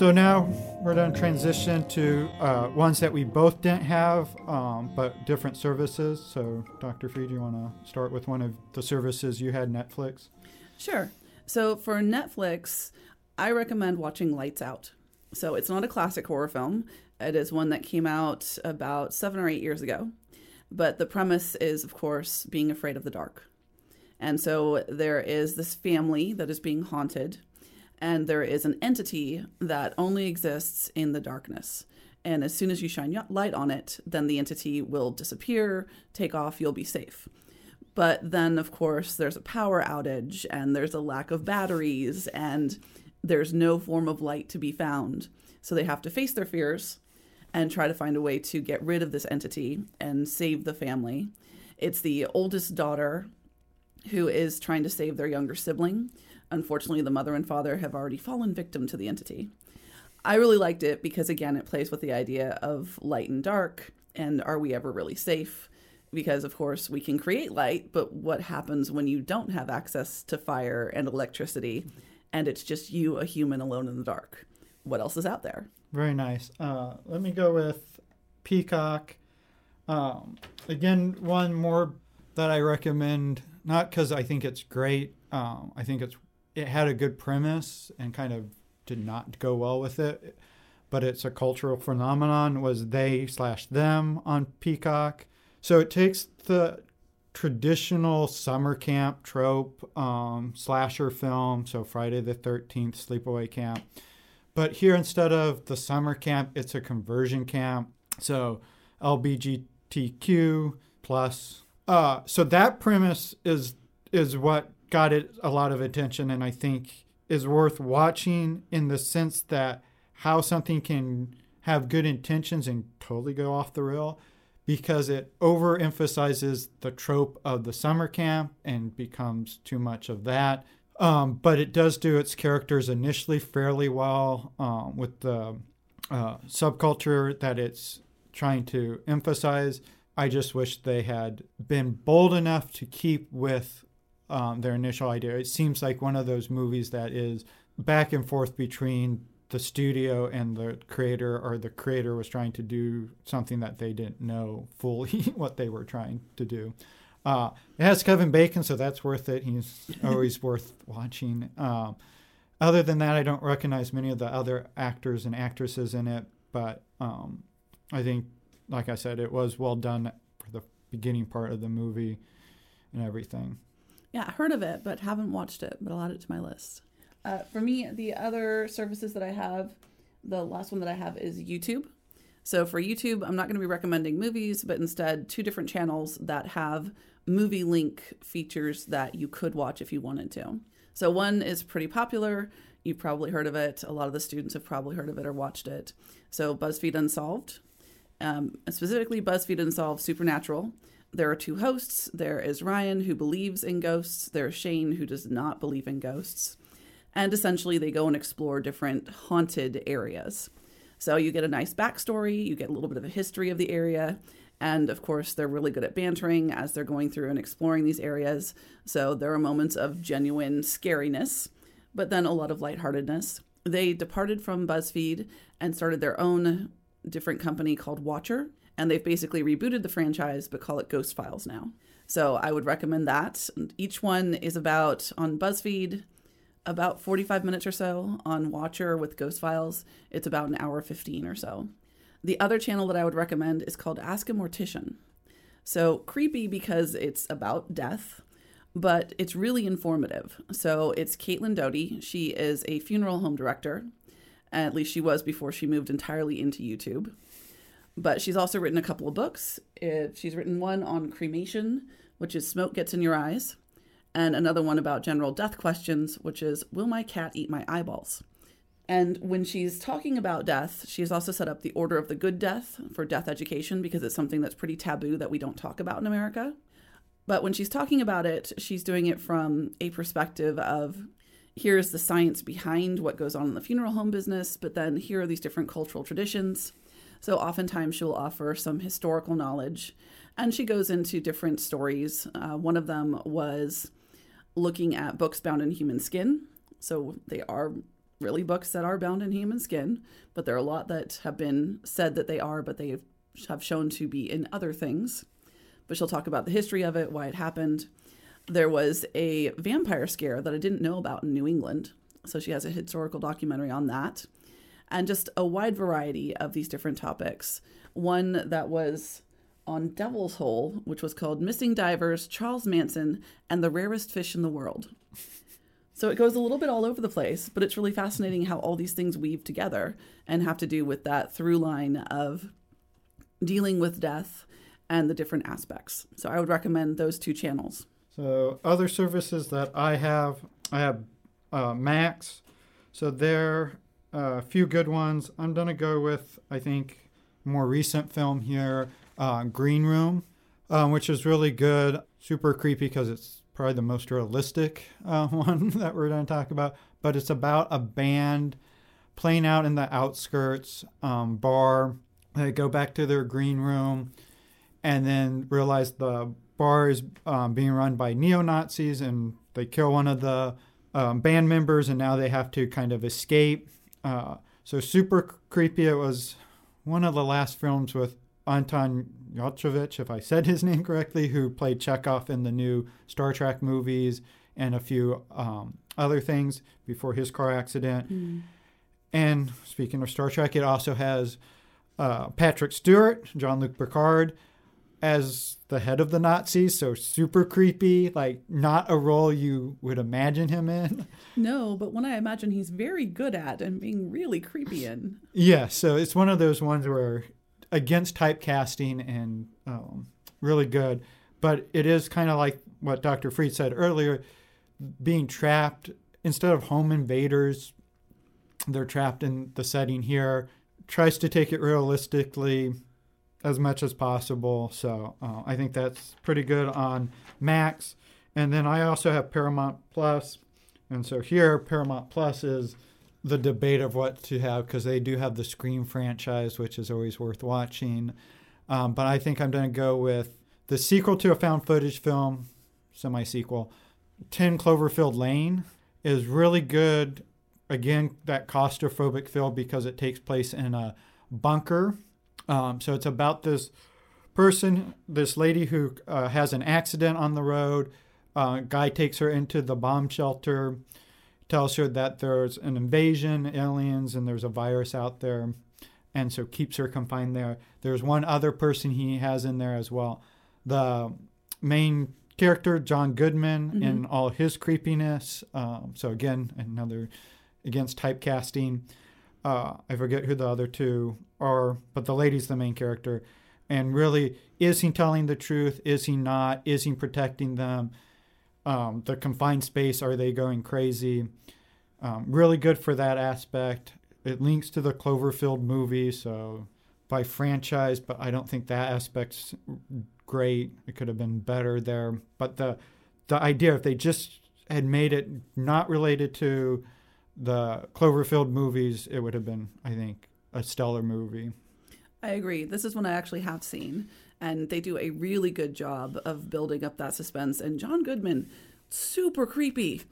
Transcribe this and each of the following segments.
So now we're going to transition to uh, ones that we both didn't have, um, but different services. So, Dr. Freed, do you want to start with one of the services you had, Netflix? Sure. So for Netflix, I recommend watching Lights Out. So it's not a classic horror film. It is one that came out about seven or eight years ago. But the premise is, of course, being afraid of the dark. And so there is this family that is being haunted, and there is an entity that only exists in the darkness. And as soon as you shine light on it, then the entity will disappear, take off, you'll be safe. But then, of course, there's a power outage, and there's a lack of batteries, and there's no form of light to be found. So they have to face their fears and try to find a way to get rid of this entity and save the family. It's the oldest daughter who is trying to save their younger sibling. Unfortunately, the mother and father have already fallen victim to the entity. I really liked it because, again, it plays with the idea of light and dark and are we ever really safe? Because, of course, we can create light, but what happens when you don't have access to fire and electricity and it's just you, a human, alone in the dark? What else is out there? Very nice. Uh, let me go with Peacock. Um, again, one more that I recommend, not because I think it's great. Um, I think it's it had a good premise and kind of did not go well with it, but it's a cultural phenomenon. Was they slash them on Peacock? So it takes the traditional summer camp trope um, slasher film, so Friday the Thirteenth, Sleepaway Camp but here, instead of the summer camp, it's a conversion camp. So LBGTQ plus. Uh, so that premise is is what got it a lot of attention, and I think is worth watching in the sense that how something can have good intentions and totally go off the rail because it overemphasizes the trope of the summer camp and becomes too much of that um, but it does do its characters initially fairly well um, with the uh, subculture that it's trying to emphasize. I just wish they had been bold enough to keep with um, their initial idea. It seems like one of those movies that is back and forth between the studio and the creator, or the creator was trying to do something that they didn't know fully what they were trying to do. Uh, it has Kevin Bacon, so that's worth it. He's always worth watching. Um, other than that, I don't recognize many of the other actors and actresses in it, but um, I think, like I said, it was well done for the beginning part of the movie and everything. Yeah, heard of it, but haven't watched it, but I'll add it to my list. Uh, for me, the other services that I have, the last one that I have is YouTube. So for YouTube, I'm not going to be recommending movies, but instead two different channels that have movie link features that you could watch if you wanted to. So one is pretty popular. You've probably heard of it. A lot of the students have probably heard of it or watched it. So BuzzFeed Unsolved, um, specifically BuzzFeed Unsolved Supernatural. There are two hosts. There is Ryan, who believes in ghosts. There's Shane, who does not believe in ghosts. And essentially, they go and explore different haunted areas. So you get a nice backstory, you get a little bit of a history of the area. And of course, they're really good at bantering as they're going through and exploring these areas. So there are moments of genuine scariness, but then a lot of lightheartedness. They departed from BuzzFeed and started their own different company called Watcher. And they've basically rebooted the franchise, but call it Ghost Files now. So I would recommend that. Each one is about on BuzzFeed about 45 minutes or so. On Watcher with Ghost Files, it's about an hour 15 or so. The other channel that I would recommend is called Ask a Mortician. So creepy because it's about death, but it's really informative. So it's Caitlin Doughty. She is a funeral home director. At least she was before she moved entirely into YouTube. But she's also written a couple of books. She's written one on cremation, which is Smoke Gets in Your Eyes and another one about general death questions, which is Will my cat eat my eyeballs? And when she's talking about death, she's also set up the Order of the Good Death for death education because it's something that's pretty taboo that we don't talk about in America. But when she's talking about it, she's doing it from a perspective of here's the science behind what goes on in the funeral home business, but then here are these different cultural traditions. So oftentimes she'll offer some historical knowledge and she goes into different stories. Uh, one of them was looking at books bound in human skin. So they are really books that are bound in human skin, but there are a lot that have been said that they are, but they have shown to be in other things. But she'll talk about the history of it, why it happened. There was a vampire scare that I didn't know about in New England. So she has a historical documentary on that. And just a wide variety of these different topics. One that was on Devil's Hole, which was called Missing Divers, Charles Manson, and the Rarest Fish in the World. So it goes a little bit all over the place, but it's really fascinating how all these things weave together and have to do with that through line of dealing with death and the different aspects. So I would recommend those two channels. So other services that I have, I have uh, Max. So there a few good ones. I'm gonna go with I think more recent film here, uh, Green Room, um, which is really good. Super creepy because it's probably the most realistic uh, one that we're to talk about. But it's about a band playing out in the outskirts um, bar. They go back to their green room and then realize the bar is um, being run by neo Nazis and they kill one of the um, band members and now they have to kind of escape. Uh, so super creepy. It was one of the last films with Anton Yelchovich, if I said his name correctly, who played Chekov in the new Star Trek movies and a few um, other things before his car accident. Mm. And speaking of Star Trek, it also has uh, Patrick Stewart, Jean Luc Picard, as the head of the Nazis. So super creepy, like not a role you would imagine him in. No, but one I imagine he's very good at and being really creepy in. Yeah, so it's one of those ones where against typecasting and um, really good. But it is kind of like what Dr. Freed said earlier being trapped instead of home invaders, they're trapped in the setting here. Tries to take it realistically as much as possible. So uh, I think that's pretty good on Max. And then I also have Paramount Plus. And so here, Paramount Plus is the debate of what to have because they do have the Scream franchise, which is always worth watching. Um, but I think I'm going to go with the sequel to a found footage film, semi sequel, 10 Cloverfield Lane, is really good. Again, that claustrophobic feel because it takes place in a bunker. Um, so it's about this person, this lady who uh, has an accident on the road. Uh, guy takes her into the bomb shelter tells her that there's an invasion, aliens, and there's a virus out there, and so keeps her confined there. There's one other person he has in there as well. The main character, John Goodman, mm-hmm. in all his creepiness. Um, so again, another against typecasting. Uh, I forget who the other two are, but the lady's the main character. And really, is he telling the truth? Is he not? Is he protecting them? um, the confined space are they going crazy um, really good for that aspect it links to the cloverfield movie so by franchise but i don't think that aspect's great it could have been better there but the the idea if they just had made it not related to the cloverfield movies it would have been i think a stellar movie i agree this is one i actually have seen and they do a really good job of building up that suspense. And John Goodman, super creepy.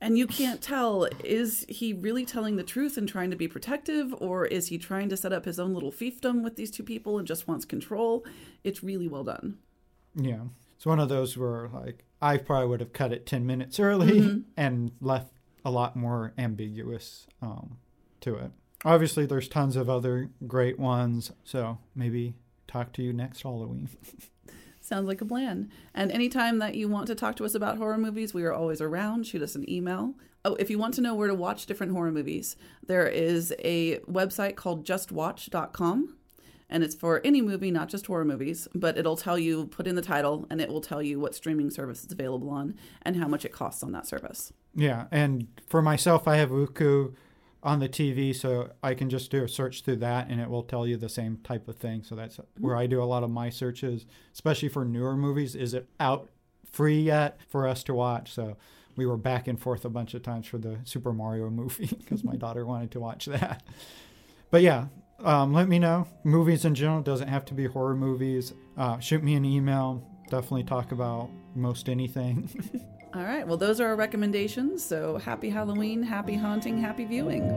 And you can't tell is he really telling the truth and trying to be protective, or is he trying to set up his own little fiefdom with these two people and just wants control? It's really well done. Yeah. It's one of those where, like, I probably would have cut it 10 minutes early mm-hmm. and left a lot more ambiguous um, to it. Obviously, there's tons of other great ones, so maybe talk to you next Halloween. Sounds like a plan. And anytime that you want to talk to us about horror movies, we are always around. Shoot us an email. Oh, if you want to know where to watch different horror movies, there is a website called justwatch.com. And it's for any movie, not just horror movies, but it'll tell you, put in the title, and it will tell you what streaming service it's available on and how much it costs on that service. Yeah. And for myself, I have Vuku on the TV, so I can just do a search through that and it will tell you the same type of thing. So that's where I do a lot of my searches, especially for newer movies. Is it out free yet for us to watch? So we were back and forth a bunch of times for the Super Mario movie because my daughter wanted to watch that. But yeah, um, let me know. Movies in general doesn't have to be horror movies. Uh, shoot me an email. Definitely talk about most anything. All right. Well, those are our recommendations. So happy Halloween, happy haunting, happy viewing.